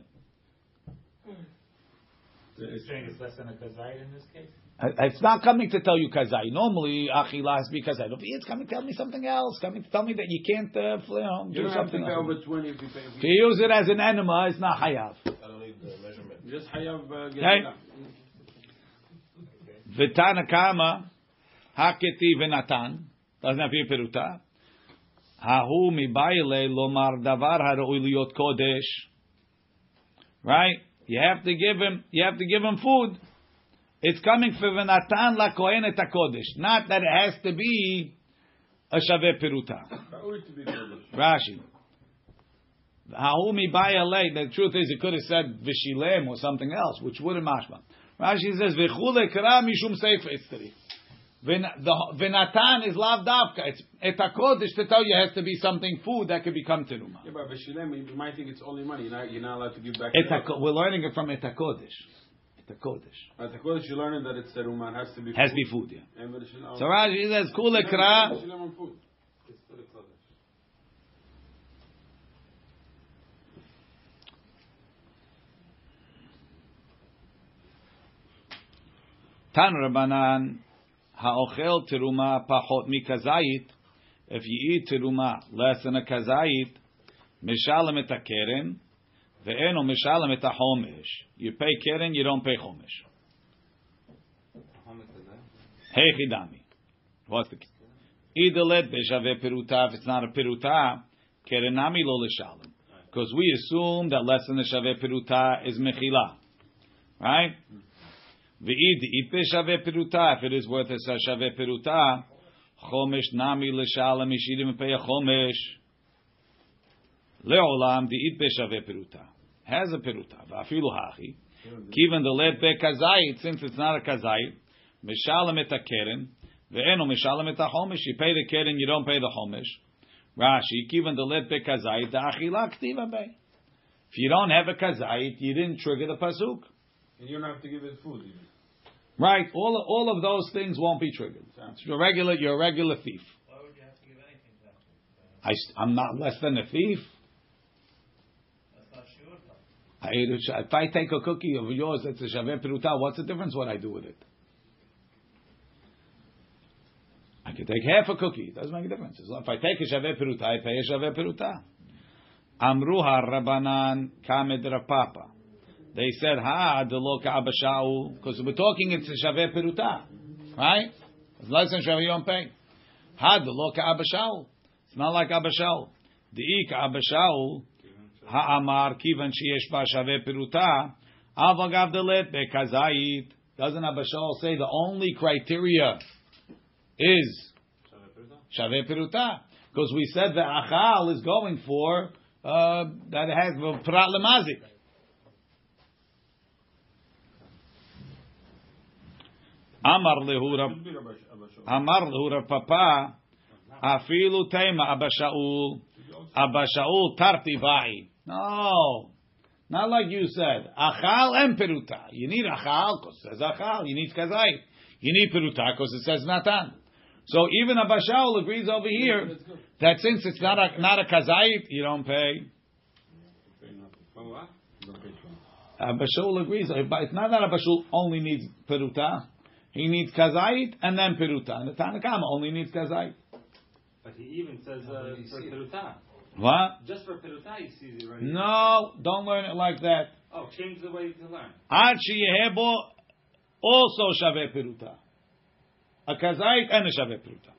You're saying it's less than a kazayit in this case? Uh, It's not coming to tell you kazai. Normally, achila has to be kazai. If It's coming to tell me something else. Coming to tell me that you can't, uh, you know, You do don't have to something pay else. over twenty if you pay. If To use it as an enema is not hayav. I just hayav uh, get Okay. it out. V'tana kama haketi v'natan doesn't have to be peruta. Hahu mibayile lomar davar haroi liot kodesh. Right? You have to give him. You have to give him food. It's coming for v'natan la kohen et hakodesh. Not that it has to be a shaveh peruta. Raui to be kodesh. Rashi. Hahu mibayile. The truth is, it could have said v'shilem or something else, which wouldn't mashma. Rashi says v'chule kra mishum sefer the- V'natan is lav davka. It's et hakodesh to tell you it has to be something food that could become teruma. Yeah, but Beshilem, you might think it's only money. You're not, you're not allowed to give back. Et We're learning it from et hakodesh. Et hakodesh At the Kodesh, you're learning that it's teruma. It has to be. has to food. be food. Yeah. So Rashi says kule kra. Beshilem on food. It's for the Kodesh. Tan Rabbanan ha'ochel teruma pachot mikazayit. If you eat teruma less than a kazayit, mishalem et ve'eno mishalem et. You pay keren, you don't pay chomesh. Hey chidami. What's the Either let beshave peruta, if it's not a peruta, kerenami lo leshalem. Because we assume that less than a shave peruta is mechila. Right? V'id ipe shave peruta, if it is worth a shave peruta, chomesh nami leshalem ishirim pei chomesh. Leolam di ipe shave peruta. Has a peruta. V'afilu hachi. Kiven the let be kazayit, since it's not a kazayit, mishalem et keren, ve'eno mishalem et chomesh. You pay the keren, you don't pay the homish. Rashi, kiven the let be kazayit, the achila ktiva be. If you don't have a kazayit, you didn't trigger the pasuk. And you don't have to give it food. Even. Right, all all of those things won't be triggered. It's your regular, you're a regular thief. Why would you have to give anything to I, them? am not less than a thief. That's not sure. I ate a, if I take a cookie of yours it's a shaveh peruta, what's the difference what I do with it? I can take half a cookie. It doesn't make a difference. If I take a shaveh peruta, I pay a shaveh peruta. Amruha Rabbanan Kamed Rapapa. They said, Ha, the lo abashau, because we're talking it's a shaveh peruta, right? It's less than shaveh don't pay. Ha, the lo abashau. It's not like abashau. Ik abashau. Ha'amar kivan sheyesh ba shaveh peruta. Avagav delet bekazait. Doesn't Abashal say the only criteria is shaveh peruta? Because we said that achal is going for uh, that has prat lemazik. Amar lehura Should be Rabbi Sh- Abba Shaul. Amar lehura papa afilu tema Abashaul Abashaul tarti vai. No, not like you said. Achal and peruta. You need achal because it says achal. You need kazai. You need peruta because it says natan. So even Abashaul agrees over here that since it's not a not a kazai, you don't pay. Pay nothing. What? Don't pay for it. Abashul agrees, but it's not that Abashul only needs peruta. He needs kazait and then peruta. And the Tanakama only needs kazait. But he even says uh, for peruta. What? Just for peruta, he sees it right. No, don't learn it like that. Oh, change the way to learn. Ad sheyehebo also shaveh peruta. a kazait and a shaveh peruta.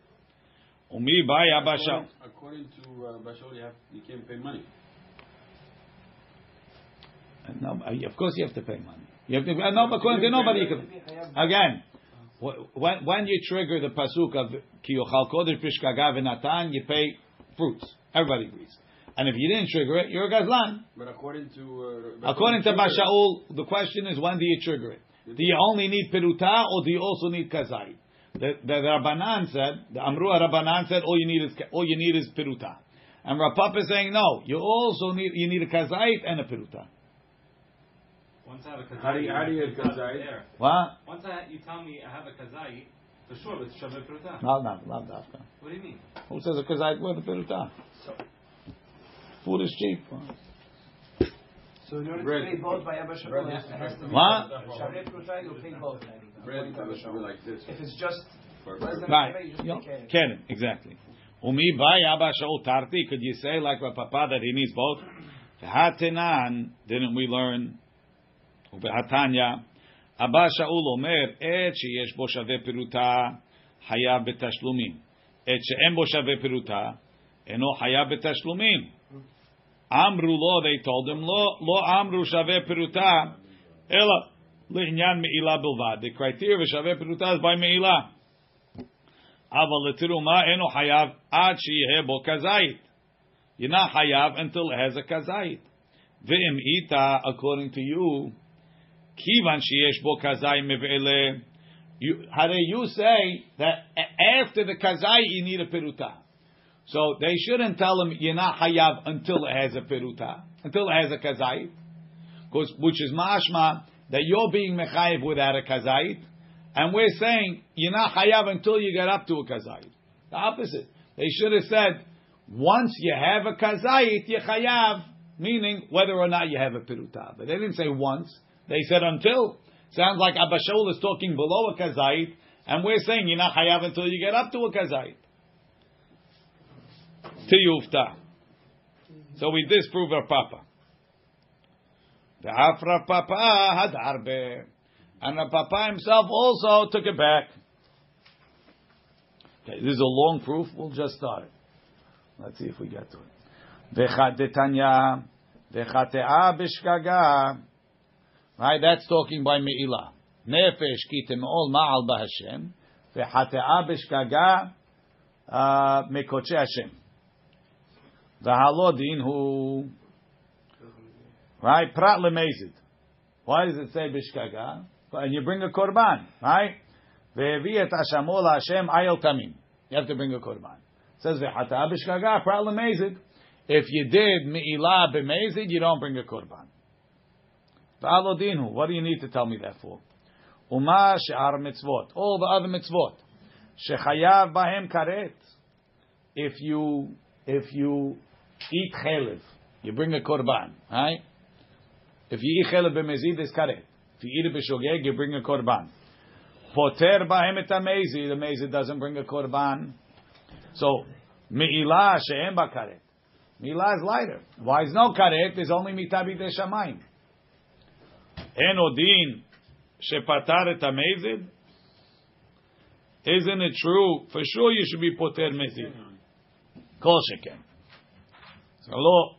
Umi baya basha. According, according to uh, Bashol, you have you can't pay money. No, of course you have to pay money. You have to. uh, No, according to nobody, you can. Again, wh- when when you trigger the pasuk of ki yochal kodesh pishkaga v'natan, you pay fruits. Everybody agrees. And if you didn't trigger it, you're a gazlan. But according to uh, According to Bashol- Bashaul, the question is when do you trigger it? Do you only need peruta or do you also need kazait? The, the Rabbanan said, the Amru Rabbanan said, all you need is all you need is peruta, and Rapapa is saying no, you also need you need a kazait and a peruta. Once I have a kazai, How do you- how do you it's get not kazai? there. What? Once I, you tell me I have a kazai, for sure it's shaveh pruta. No, no, no, dafka. What do you mean? Who says a kazait with a peruta? Food is cheap. So in order Bread. to pay both by Abba Shalom, Bread it has, has has to to be- be What? Shaveh Pruta, you'll pay both. bread Abba should like this. If it's just For- Right. a you just You know, pay exactly. Umi by Abba Shaul Tarti, could you say like my Papa that he needs both? Hatanan, didn't we learn? Ubehatanya, Abba Shaul Omer, et שיש בו שווה פירוטה, חייב בתשלומים. את שאין בו שווה פירוטה, אינו חייב בתשלומים. אמרו לו, they told him, לא, לא אמרו שווה פירוטה, אלא לעניין מעילה בלבד. The criteria שווה פירוטה is by מעילה. אבל לתרומה אינו חייב עד שיהיה בו כזית. You're not חייב until it has a כזית. ואם איתה, according to you, Kivan sheyesh bo kazai mevele. You, you say that after the kazai you need a peruta. So they shouldn't tell him you're not hayav until it has a peruta, until it has a kazait, which is mashma that you're being mechayev without a kazait, and we're saying you're not hayav until you get up to a kazait. The opposite. They should have said once you have a kazait, you're hayav, meaning whether or not you have a peruta. But they didn't say once. They said until. Sounds like Abba Shaul is talking below a kazait, and we're saying you're not chayav until you get up to a kazait. Tiyufta. So we disprove our papa. The Afra Papa had arbe. And the Papa himself also took it back. Okay, this is a long proof. We'll just start it. Let's see if we get to it. V'chatetanya, v'chatea b'shkaga. Right, that's talking by Me'ilah. Nefesh ki temeol ma'al b'Hashem. V'chatea b'shkaga uh, mekoche Hashem. V'halodin hu. Right, prat lemezid. Why does it say b'shkaga? And you bring a korban, right? Ve'evi et hashamo Hashem ayel tamim. You have to bring a korban. It says v'chata b'shkaga prat lemezid. If you did me'ilah b'mezid, you don't bring a korban. V'halodin. What do you need to tell me that for? Uma she'ar mitzvot. All the other mitzvot. Shechayav bahem karet. If you if you eat chelev, you bring a korban, right? If you eat chelev b'mezid, it's karet. If you eat it b'shogeg, you bring a korban. Poter bahem et amezid, the mezid doesn't bring a korban. So me'ilah she'em ba karet. Me'ilah is lighter. Why is no karet? There's only mitabi de shamayim. En odin shepatar et amezid. Isn't it true? For sure, you should be poter mezid. Kol sheken. So lo.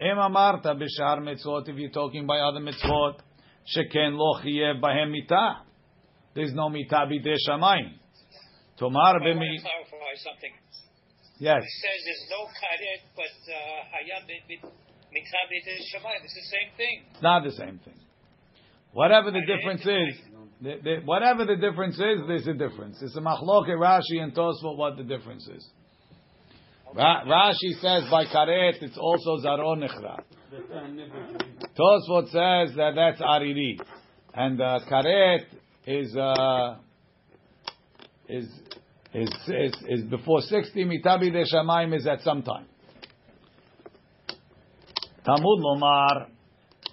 Em amarta b'shar mitzvot. If you're talking by other mitzvot, sheken lo chiyev bahem mitah. There's no mitah b'dei shamayim. Tomar I want to clarify something. Yes. It says there's no karet, but uh, hayab mitzvah shemayim. It's the same thing. It's not the same thing. Whatever the difference is, the, the, whatever the difference is, there's a difference. It's a machloket Rashi and Tosfot what the difference is. Ra- Rashi says by karet it's also zaron nechra. Tosfot says that that's ariri, and uh, karet is uh, is is is is before sixty. Mitabi de shamayim is at some time. Talmud lomar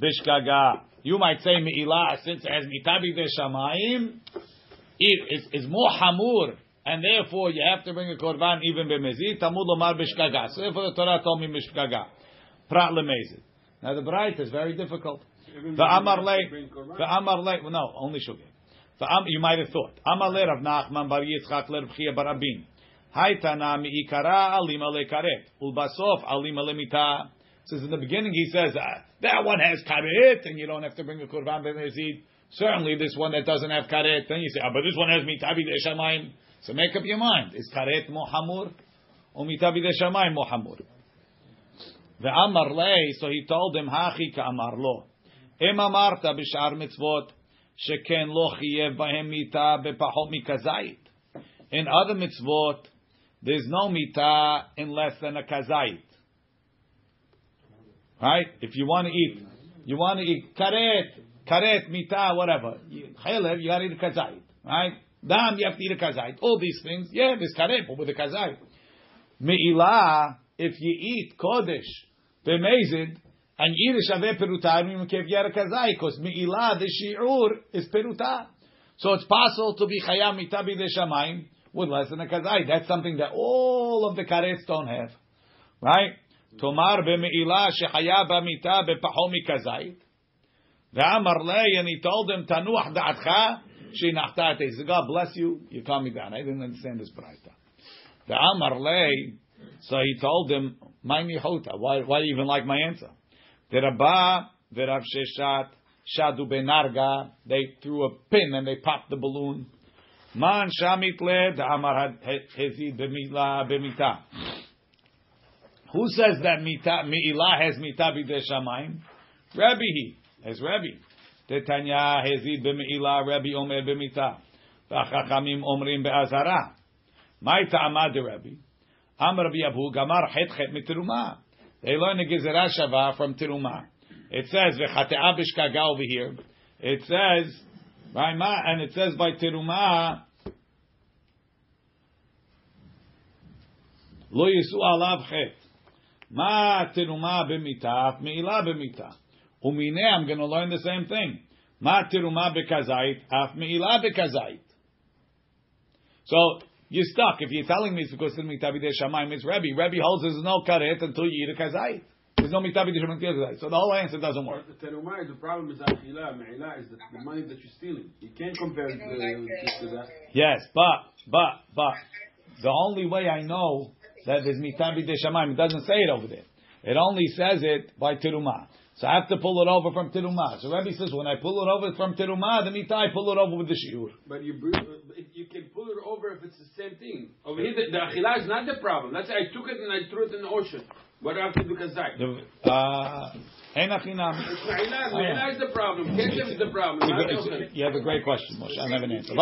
bishkaga. You might say me'ilah since it has mitabi shamayim is is more hamur, and therefore you have to bring a korban even b'mezid. Talmud lomar bishkaga. So therefore the Torah told me bishkaga. Prat lemezid. Now the bright is very difficult. The amar lay, the amar lay. No, only shugay. Fa'am- You might have thought. Amale Rav Nachman bar Yitzchak le Rav Chia bar Abin. Haytana mi'ikara alima lekaret. Ulbasof alima lemita. Says in the beginning he says that one has karet and you don't have to bring a kurban ben yazid. Certainly this one that doesn't have karet. Then you say, ah, but this one has mitabi deshamayim. So make up your mind. Is karet mohamur or mitabi deshamayim mohamur? Ve'amar lei. So he told him hachi ka'amar lo. Em amarta b'shar mitzvot sheken lo chiyev bahem mita bepachot mikazait. In other mitzvot, there's no mita in less than a kazait. Right? If you want to eat, you want to eat karet, karet, mita, whatever. You- Chaylev, you got to eat a kazait. Right? Dam, you have to eat a kazait. All these things, yeah, there's karet, but with a kazait. Me'ilah, if you eat kodesh, bemezid, and you eat a shaveh peruta, you can get a kazait, because me'ilah, the shi'ur, is peruta. So it's possible to be chayam mitabi de shamayim with less than a kazait. That's something that all of the karets don't have. Right? Tomar b'mita b'paho mikazait. Ve'amar lei, and he told him, shinachtate. He said, God bless you, you calm me down. I didn't understand this braita. Ve'amar lei, so he told him, my nichota, why, why do you even like my answer? Ve'rabba, ve'rav sheshat, shadu benarga, they threw a pin and they popped the balloon. Man shamit le, da'amar hezid b'mila b'mita. Who says that mita, mi'ilah has mita b'dei shamayim? Rabbi he, as Rabbi. Tetanya hezid b'mi'ilah, Rabbi omer b'mita. V'achachamim omrim be'azara. My ta'amad de Rabbi. Amar Rabbi Abu Gamar het chet mitiruma. They learn Shava from Tiruma. It says v'chate'a b'shkaga over here. It says by ma and it says by Tiruma. Lo yisu alav chet. Ma tiruma b'mita, me'ilah b'mita. Umine, I'm going to learn the same thing. Ma tiruma b'kazait, af b'kazait. So you're stuck. If you're telling me it's because of mitabi de shamayim, it's Rebbe. Rebbe holds there's no karet until you eat a kazait. There's no mitabi de shamayim kazait. So the whole answer doesn't work. The terumah, the problem is achilah, me'ilah is the, money that you're stealing. You can't compare it uh, to that. Yes, but but but the only way I know that is mitam b'dei shamayim. It doesn't say it over there. It only says it by terumah. So I have to pull it over from Tirumah. So Rabbi says, when I pull it over from Tirumah, the mitai I pull it over with the Shiur. But you, you can pull it over if it's the same thing. Over here, the, the Achila is not the problem. Let's say I took it and I threw it in the ocean. What happened I have to the Kazai? Uh, Ein Achinam. Is the problem. Keshem is the problem. You have a great question, Moshe. I have an answer.